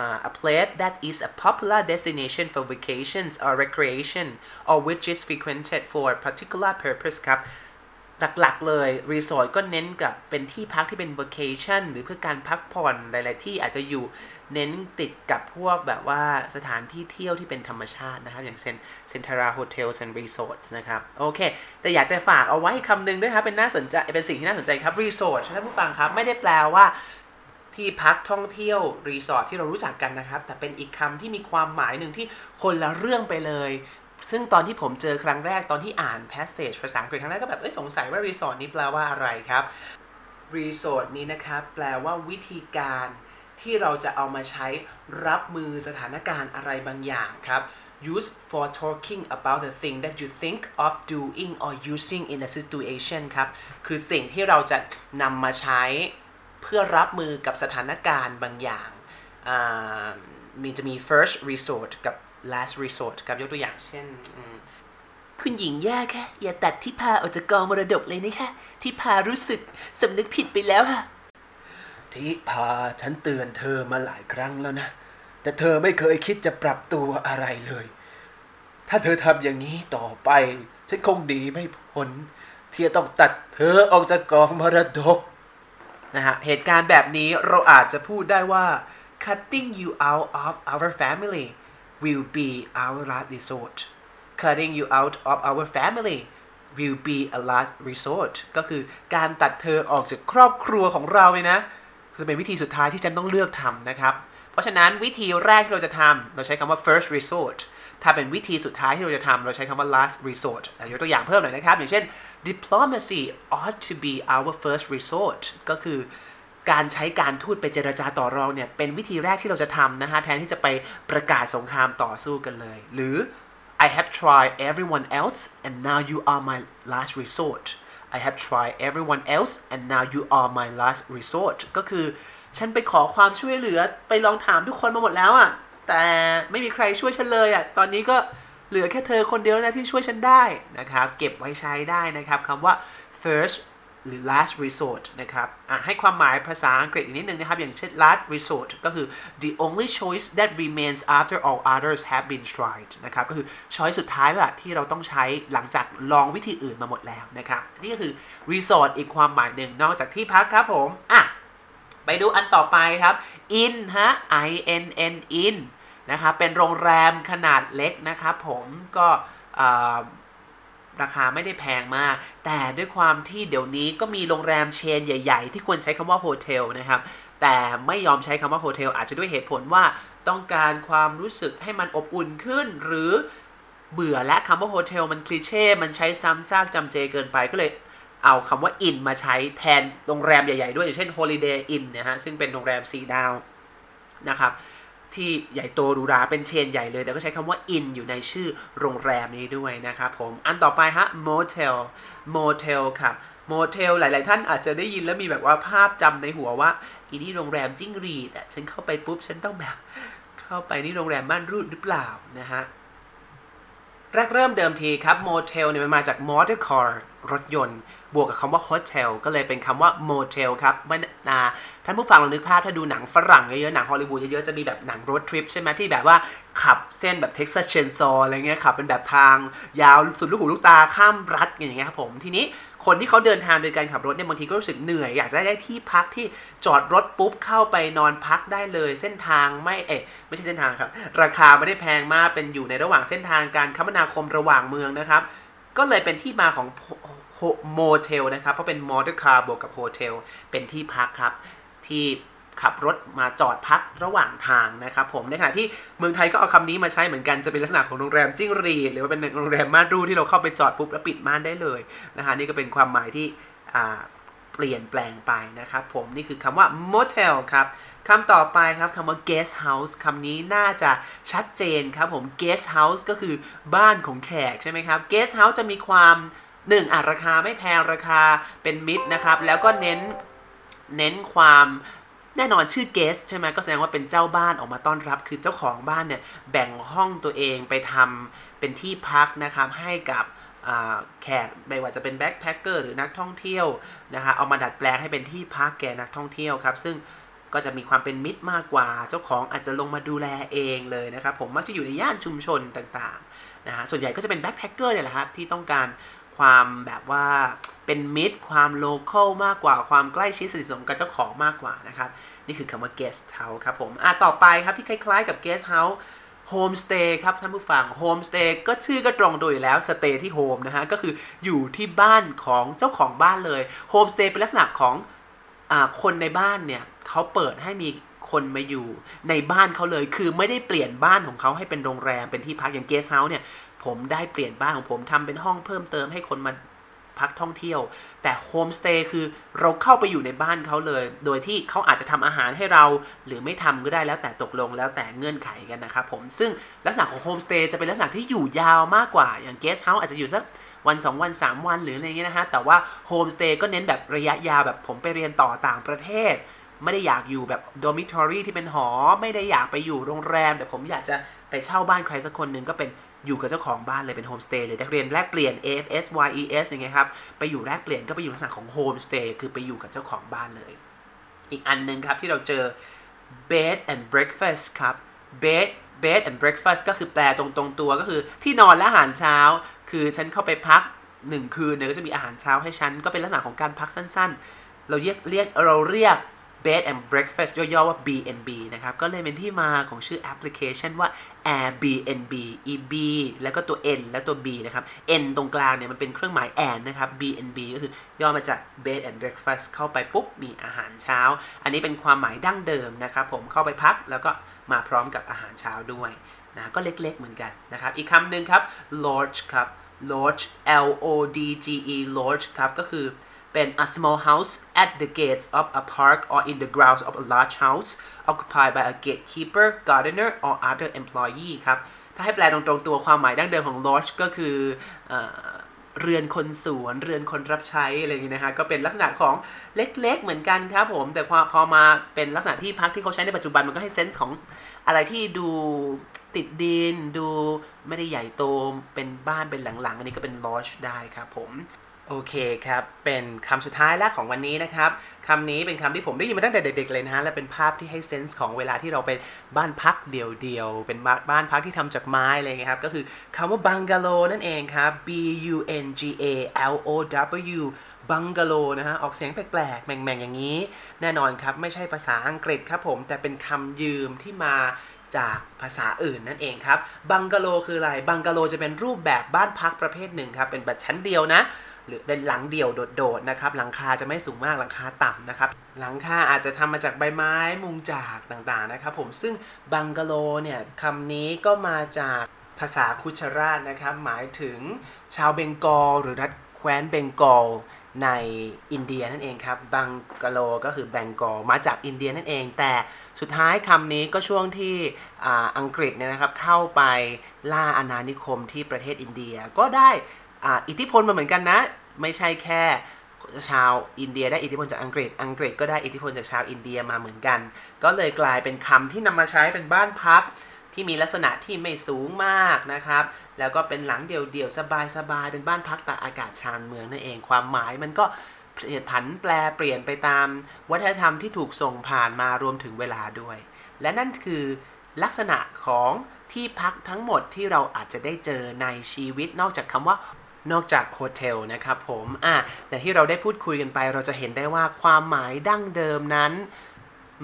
Speaker 2: uh, a place that is a popular destination for vacations or recreation or which is frequented for a particular purpose ครับ หลักๆ เลยรีสอร์ทก็เน้นกับเป็นที่พักที่เป็น vacation หรือเพื่อการพักผ่อนหลาย ๆ ที่อาจจะอยู่เน้นติดกับพวกแบบว่าสถานที่เที่ยวที่เป็นธรรมชาตินะครับ อย่างเช่น Centara Hotels and Resorts นะครับ โอเค แต่อยากจะฝากเอาไว้คำนึงด้วยครับ เป็นน่าสนใจเป็นสิ่งที่น่าสนใจครับ resort ท่านผู้ฟังครับ ไม่ได้แปลว่า ที่พักท่องเที่ยวรีสอร์ทที่เรารู้จักกันนะครับ แต่เป็นอีกคำที่มีความหมายหนึ่งที่คนละเรื่องไปเลย ซึ่งตอนที่ผมเจอครั้งแรกตอนที่อ่าน passage ภาษาอังกฤษครั้งแรกก็แบบเอ้ยสงสัยว่ารีสอร์ทนี้แปลว่าอะไรครับรีสอร์ทนี้นะครับแปลว่าวิธีการที่เราจะเอามาใช้รับมือสถานการณ์อะไรบางอย่างครับ use for talking about the thing that you think of doing or using in a situation ครับ คือสิ่งที่เราจะนำมาใช้ เพื่อรับมือกับสถานการณ์บางอย่างมีจะมี first resort กับ last resort ครับยกตัวอย่างเช่น คุณหญิงแย่ค่ะอย่าตัดที่พาออกจากกองมรดกเลยนะคะ ที่พารู้สึกสำนึกผิดไปแล้วค่ะ
Speaker 1: ที่พาฉันเตือนเธอมาหลายครั้งแล้วนะ แต่เธอไม่เคยคิดจะปรับตัวอะไรเลย ถ้าเธอทำอย่างนี้ต่อไป ฉันคงดีไม่พ้นที่จะต้องตัดเธอออกจากกองมรดก
Speaker 2: นะฮะ เหตุการณ์แบบนี้เราอาจจะพูดได้ว่า cutting you out of our family will be our last resort cutting you out of our family will be a last resort ก็คือการตัดเธอออกจากครอบครัวของเราเลยนะจะเป็นวิธีสุดท้ายที่ฉันต้องเลือกทำนะครับ เพราะฉะนั้นวิธีแรกที่เราจะทำเราใช้คำว่า first resort ถ้าเป็นวิธีสุดท้ายที่เราจะทำเราใช้คำว่า last resort ยกตัวอย่างเพิ่มหน่อยนะครับ อย่างเช่น diplomacy ought to be our first resort ก็คือการใช้การทูตไปเจรจาต่อรองเนี่ยเป็นวิธีแรกที่เราจะทำนะฮะแทนที่จะไปประกาศสงครามต่อสู้กันเลย หรือ I have tried everyone else and now you are my last resort I have tried everyone else and now you are my last resort ก็คือฉันไปขอความช่วยเหลือไปลองถามทุกคนมาหมดแล้วอะ่ะ แต่ไม่มีใครช่วยฉันเลยอะ่ะ ตอนนี้ก็เหลือแค่เธอคนเดียวนะที่ช่วยฉันได้นะครับ เก็บไว้ใช้ได้นะครับคำว่า first หรือ last resort นะครับให้ความหมายภาษาอังกฤษอีกนิดนึงนะครับ อย่างเช่น last resort ก็คือ the only choice that remains after all others have been tried นะครับ ก็คือ choice สุดท้ายละที่เราต้องใช้หลังจากลองวิธีอื่นมาหมดแล้วนะครับ นี่ก็คือ resort อีกความหมายหนึ่งนอกจากที่พักครับผม อะ ไปดูอันต่อไปครับ in ฮะ i n n in นะครับเป็นโรงแรมขนาดเล็กนะครับผมก็ราคาไม่ได้แพงมาก แต่ด้วยความที่เดี๋ยวนี้ก็มีโรงแรมเชนใหญ่ ๆ ที่ควรใช้คำว่า hotel นะครับแต่ไม่ยอมใช้คำว่า hotel อาจจะด้วยเหตุผลว่าต้องการความรู้สึกให้มันอบอุ่นขึ้น หรือเบื่อแล้วคำว่า hotel มัน cliché มันใช้ซ้ำซากจำเจเกินไปก็เลยเอาคำว่า inn มาใช้แทนโรงแรมใหญ่ ๆ ด้วยอย่างเช่น Holiday Inn นะฮะซึ่งเป็นโรงแรม4ดาวนะครับ ที่ใหญ่โตหรูราเป็นเชนใหญ่เลย แต่ก็ใช้คำว่า in อยู่ในชื่อโรงแรมนี้ด้วยนะครับผม อันต่อไปฮะ motel motel ค่ะ motel หลาย ๆ ท่านอาจจะได้ยินแล้วมีแบบว่าภาพจำในหัวว่าอีนี่โรงแรมจิ้งหรีดอะฉันเข้าไปปุ๊บ ฉันต้องแบบ เข้าไปนี่โรงแรมม่านรูดหรือเปล่านะฮะแรกเริ่มเดิมทีครับ motel เนี่ยมันมาจาก motor car รถยนต์ บวกกับคำว่า hotel ก็เลยเป็นคำว่า motel ครับไม่นาท่านผู้ฟังลองนึกภาพถ้าดูหนังฝรั่งเยอะๆ หนังฮอลลีวูดเยอะๆ จะมีแบบหนัง road trip ใช่ไหมที่แบบว่าขับเส้นแบบ Texas Chainsaw อะไรเงี้ยขับเป็นแบบทางยาวสุดลูกหูลูกตาข้ามรัฐอย่างเงี้ยครับผมทีนี้คนที่เขาเดินทางโดยการขับรถเนี่ยบางทีก็รู้สึกเหนื่อย อยากจะได้ที่พักที่จอดรถปุ๊บเข้าไปนอนพักได้เลย เส้นทางไม่เอ๊ะไม่ใช่เส้นทางครับ ราคาไม่ได้แพงมากเป็นอยู่ในระหว่างเส้นทางการคมนาคมระหว่างเมืองนะครับ ก็เลยเป็นที่มาของโมเทลนะครับ เพราะเป็น motor car บวกกับ hotel เป็นที่พักครับ ที่ขับรถมาจอดพักระหว่างทางนะครับผมในขณะที่เมืองไทยก็เอาคำนี้มาใช้เหมือนกันจะเป็นลักษณะของโรงแรมจิ้งหรีดหรือว่าเป็นโรงแรมม่านรูดที่เราเข้าไปจอดปุ๊บแล้วปิดม่านได้เลยนะฮะนี่ก็เป็นความหมายที่เปลี่ยนแปลงไปนะครับผมนี่คือคำว่า motel ครับ คำต่อไปครับคำว่า guest house คำนี้น่าจะชัดเจนครับผม guest house ก็คือบ้านของแขกใช่ไหมครับ guest house จะมีความหนึ่งอะราคาไม่แพงราคาเป็นมิตรนะครับ แล้วก็เน้นเน้นความแน่นอนชื่อเกสใช่ไหมก็แสดงว่าเป็นเจ้าบ้านออกมาต้อนรับ คือเจ้าของบ้านเนี่ยแบ่งห้องตัวเองไปทำเป็นที่พักนะครับให้กับแขกไม่ว่าจะเป็นแบ็คแพคเกอร์หรือนักท่องเที่ยวนะคะเอามาดัดแปลงให้เป็นที่พักแก่นักท่องเที่ยวครับ ซึ่ง ก็จะมีความเป็นมิตรมากกว่า เจ้าของอาจจะลงมาดูแลเองเลยนะครับ ผมมักจะอยู่ในย่านชุมชนต่างๆนะฮะส่วนใหญ่ก็จะเป็น backpacker เนี่ยแหละครับที่ต้องการความแบบว่าเป็นมิตรความ local มากกว่าความใกล้ชิดสนิทสนมกับเจ้าของมากกว่านะครับ นี่คือคำว่า guest house ครับผมอะต่อไปครับที่คล้ายๆกับ guest house homestay ครับท่านผู้ฟัง homestay ก็ชื่อก็ตรงตัวอยู่แล้ว stay ที่ home นะฮะก็คืออยู่ที่บ้านของเจ้าของบ้านเลย homestay เป็นลักษณะของ คนในบ้านเนี่ยเขาเปิดให้มีคนมาอยู่ในบ้านเขาเลย คือไม่ได้เปลี่ยนบ้านของเขาให้เป็นโรงแรมเป็นที่พักอย่าง guest house เนี่ย ผมได้เปลี่ยนบ้านของผมทำเป็นห้องเพิ่มเติมให้คนมาพักท่องเที่ยว แต่ homestay คือเราเข้าไปอยู่ในบ้านเขาเลย โดยที่เขาอาจจะทำอาหารให้เรา หรือไม่ทำก็ได้แล้วแต่ตกลงแล้วแต่เงื่อนไขกันนะครับผม ซึ่งลักษณะของ homestay จะเป็นลักษณะที่อยู่ยาวมากกว่า อย่าง guest house อาจจะอยู่สัก วัน 2 วัน 3 วันหรืออะไรเงี้ยนะฮะ แต่ว่าhomestay ก็เน้นแบบระยะยาวแบบผมไปเรียนต่อต่างประเทศ ไม่ได้อยากอยู่แบบ dormitory ที่เป็นหอ ไม่ได้อยากไปอยู่โรงแรม แต่ผมอยากจะไปเช่าบ้านใครสักคนหนึ่งก็เป็นอยู่กับเจ้าของบ้านเลยเป็น homestay เลยนักเรียนแลกเปลี่ยน AFS YES อย่างเงี้ยครับ ไปอยู่แลกเปลี่ยนก็ไปอยู่ลักษณะของ homestay คือไปอยู่กับเจ้าของบ้านเลย อีกอันหนึ่งครับที่เราเจอ bed and breakfast ครับ bed bed and breakfast ก็คือแปลตรงตรงตัวก็คือที่นอนและอาหารเช้า คือฉันเข้าไปพักหนึ่งคืนเนี่ยก็จะมีอาหารเช้าให้ฉัน ก็เป็นลักษณะของการพักสั้นๆ เราเรียกเรียกเราเรียก bed and breakfast ย่อๆว่า BNB นะครับ ก็เลยเป็นที่มาของชื่อแอปพลิเคชันว่า Airbnb e b แล้วก็ตัว n และตัว b นะครับ n ตรงกลางเนี่ยมันเป็นเครื่องหมาย and นะครับ BNB ก็คือย่อมาจาก bed and breakfast เข้าไปปุ๊บ มีอาหารเช้า อันนี้เป็นความหมายดั้งเดิมนะครับ ผมเข้าไปพักแล้วก็มาพร้อมกับอาหารเช้าด้วย นะก็เล็กๆเหมือนกันนะครับ อีกคำหนึ่งครับ lodge ครับ lodge L O D G E lodge ครับก็คือเป็น a small house at the gates of a park or in the grounds of a large house occupied by a gatekeeper gardener or other employee ครับ ถ้าให้แปลตรงๆตัวความหมายดั้งเดิมของ lodge ก็คือ เรือนคนสวนเรือนคนรับใช้อะไรอย่างนี้นะฮะก็เป็นลักษณะของเล็กๆเหมือนกันครับผมแต่พอมาเป็นลักษณะที่พักที่เขาใช้ในปัจจุบันมันก็ให้เซนส์ของอะไรที่ดูติดดิน ดูไม่ได้ใหญ่โตเป็นบ้านเป็นหลังๆ อันนี้ก็เป็นลอชได้ครับผม โอเคครับ เป็นคำสุดท้ายแล้วของวันนี้นะครับคำนี้เป็นคำที่ผมได้ยินมาตั้งแต่เด็กๆเลยนะฮะและเป็นภาพที่ให้เซนส์ของเวลาที่เราไปบ้านพักเดี่ยวๆ เป็นบ้านพักที่ทำจากไม้อะไรเงี้ยครับ ก็คือคำว่าบังกาโลนั่นเองครับ B U N G A L O W บังกาโลนะฮะ ออกเสียงแปลกๆ แม่งๆ อย่างนี้ แน่นอนครับ ไม่ใช่ภาษาอังกฤษครับผม แต่เป็นคำยืมที่มาจากภาษาอื่นนั่นเองครับ บังกาโลคืออะไร บังกาโลจะเป็นรูปแบบบ้านพักประเภทหนึ่งครับ เป็นแบบชั้นเดียวนะ หรือเป็นหลังเดี่ยวโดดๆนะครับหลังคาจะไม่สูงมากหลังคาต่ำนะครับหลังคาอาจจะทำมาจากใบไม้มุงจากต่างๆนะครับผมซึ่งบังกะโลเนี่ยคำนี้ก็มาจากภาษาคุชราชนะครับหมายถึงชาวเบงกอลหรือรัฐแคว้นเบงกอลในอินเดียนั่นเองครับบังกะโลก็คือแบงกอลมาจากอินเดียนั่นเอง แต่สุดท้ายคำนี้ก็ช่วงที่อังกฤษเนี่ยนะครับเข้าไปล่าอาณานิคมที่ประเทศอินเดียก็ได้ อิทธิพลมาเหมือนกันนะ ไม่ใช่แค่ชาวอินเดียได้อิทธิพลจากอังกฤษ อังกฤษก็ได้อิทธิพลจากชาวอินเดียมาเหมือนกัน ก็เลยกลายเป็นคำที่นำมาใช้เป็นบ้านพักที่มีลักษณะที่ไม่สูงมากนะครับ แล้วก็เป็นหลังเดี่ยวๆสบายๆ เป็นบ้านพักตากอากาศชานเมืองนั่นเอง ความหมายมันก็เปลี่ยนผันแปลเปลี่ยนไปตามวัฒนธรรมที่ถูกส่งผ่านมารวมถึงเวลาด้วย และนั่นคือลักษณะของที่พักทั้งหมดที่เราอาจจะได้เจอในชีวิตนอกจากคำว่า นอกจากโฮเทลนะครับผมอะแต่ที่เราได้พูดคุยกันไปเราจะเห็นได้ว่าความหมายดั้งเดิมนั้น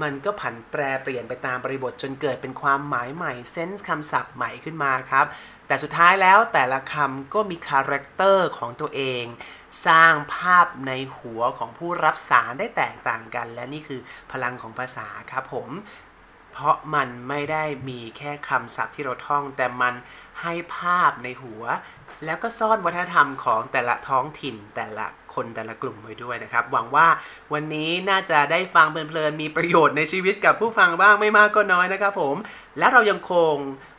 Speaker 2: มันก็ผันแปรเปลี่ยนไปตามบริบทจนเกิดเป็นความหมายใหม่ sense คำศัพท์ใหม่ขึ้นมาครับ แต่สุดท้ายแล้วแต่ละคำก็มี character ของตัวเอง สร้างภาพในหัวของผู้รับสารได้แตกต่างกัน และนี่คือพลังของภาษาครับผม เพราะมันไม่ได้มีแค่คำศัพท์ที่เราท่อง แต่มันให้ภาพในหัว แล้วก็ซ่อนวัฒนธรรมของแต่ละท้องถิ่นแต่ละคนแต่ละกลุ่มไว้ด้วยนะครับ หวังว่าวันนี้น่าจะได้ฟังเพลินๆ มีประโยชน์ในชีวิตกับผู้ฟังบ้างไม่มากก็น้อยนะครับผม และเรายังคง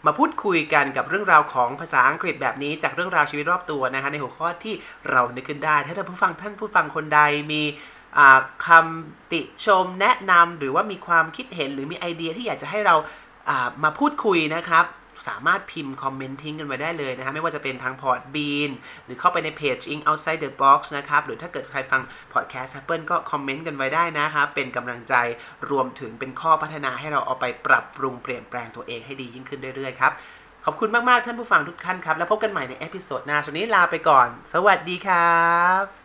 Speaker 2: มาพูดคุยกันกับเรื่องราวของภาษาอังกฤษแบบนี้ จากเรื่องราวชีวิตรอบตัวนะฮะในหัวข้อที่เรานึกขึ้นได้ ถ้าท่านผู้ฟังท่านผู้ฟังคนใดมี คำติชมแนะนำหรือว่ามีความคิดเห็นหรือมีไอเดียที่อยากจะให้เรามาพูดคุยนะครับสามารถพิมพ์คอมเมนต์ทิ้งกันไว้ได้เลยนะฮะไม่ว่าจะเป็นทางพอร์ตบีนหรือเข้าไปในเพจ In Outside the Box นะครับ หรือถ้าเกิดใครฟังพอดแคสต์ Apple ก็คอมเมนต์กันไว้ได้นะครับ เป็นกำลังใจรวมถึงเป็นข้อพัฒนาให้เราเอาไปปรับปรุงเปลี่ยนแปลงตัวเองให้ดียิ่งขึ้นเรื่อยๆครับ ขอบคุณมาก ๆ ท่านผู้ฟังทุกท่านครับ แล้วพบกันใหม่ใน episode หน้าช่วงนี้ลาไปก่อน สวัสดีครับ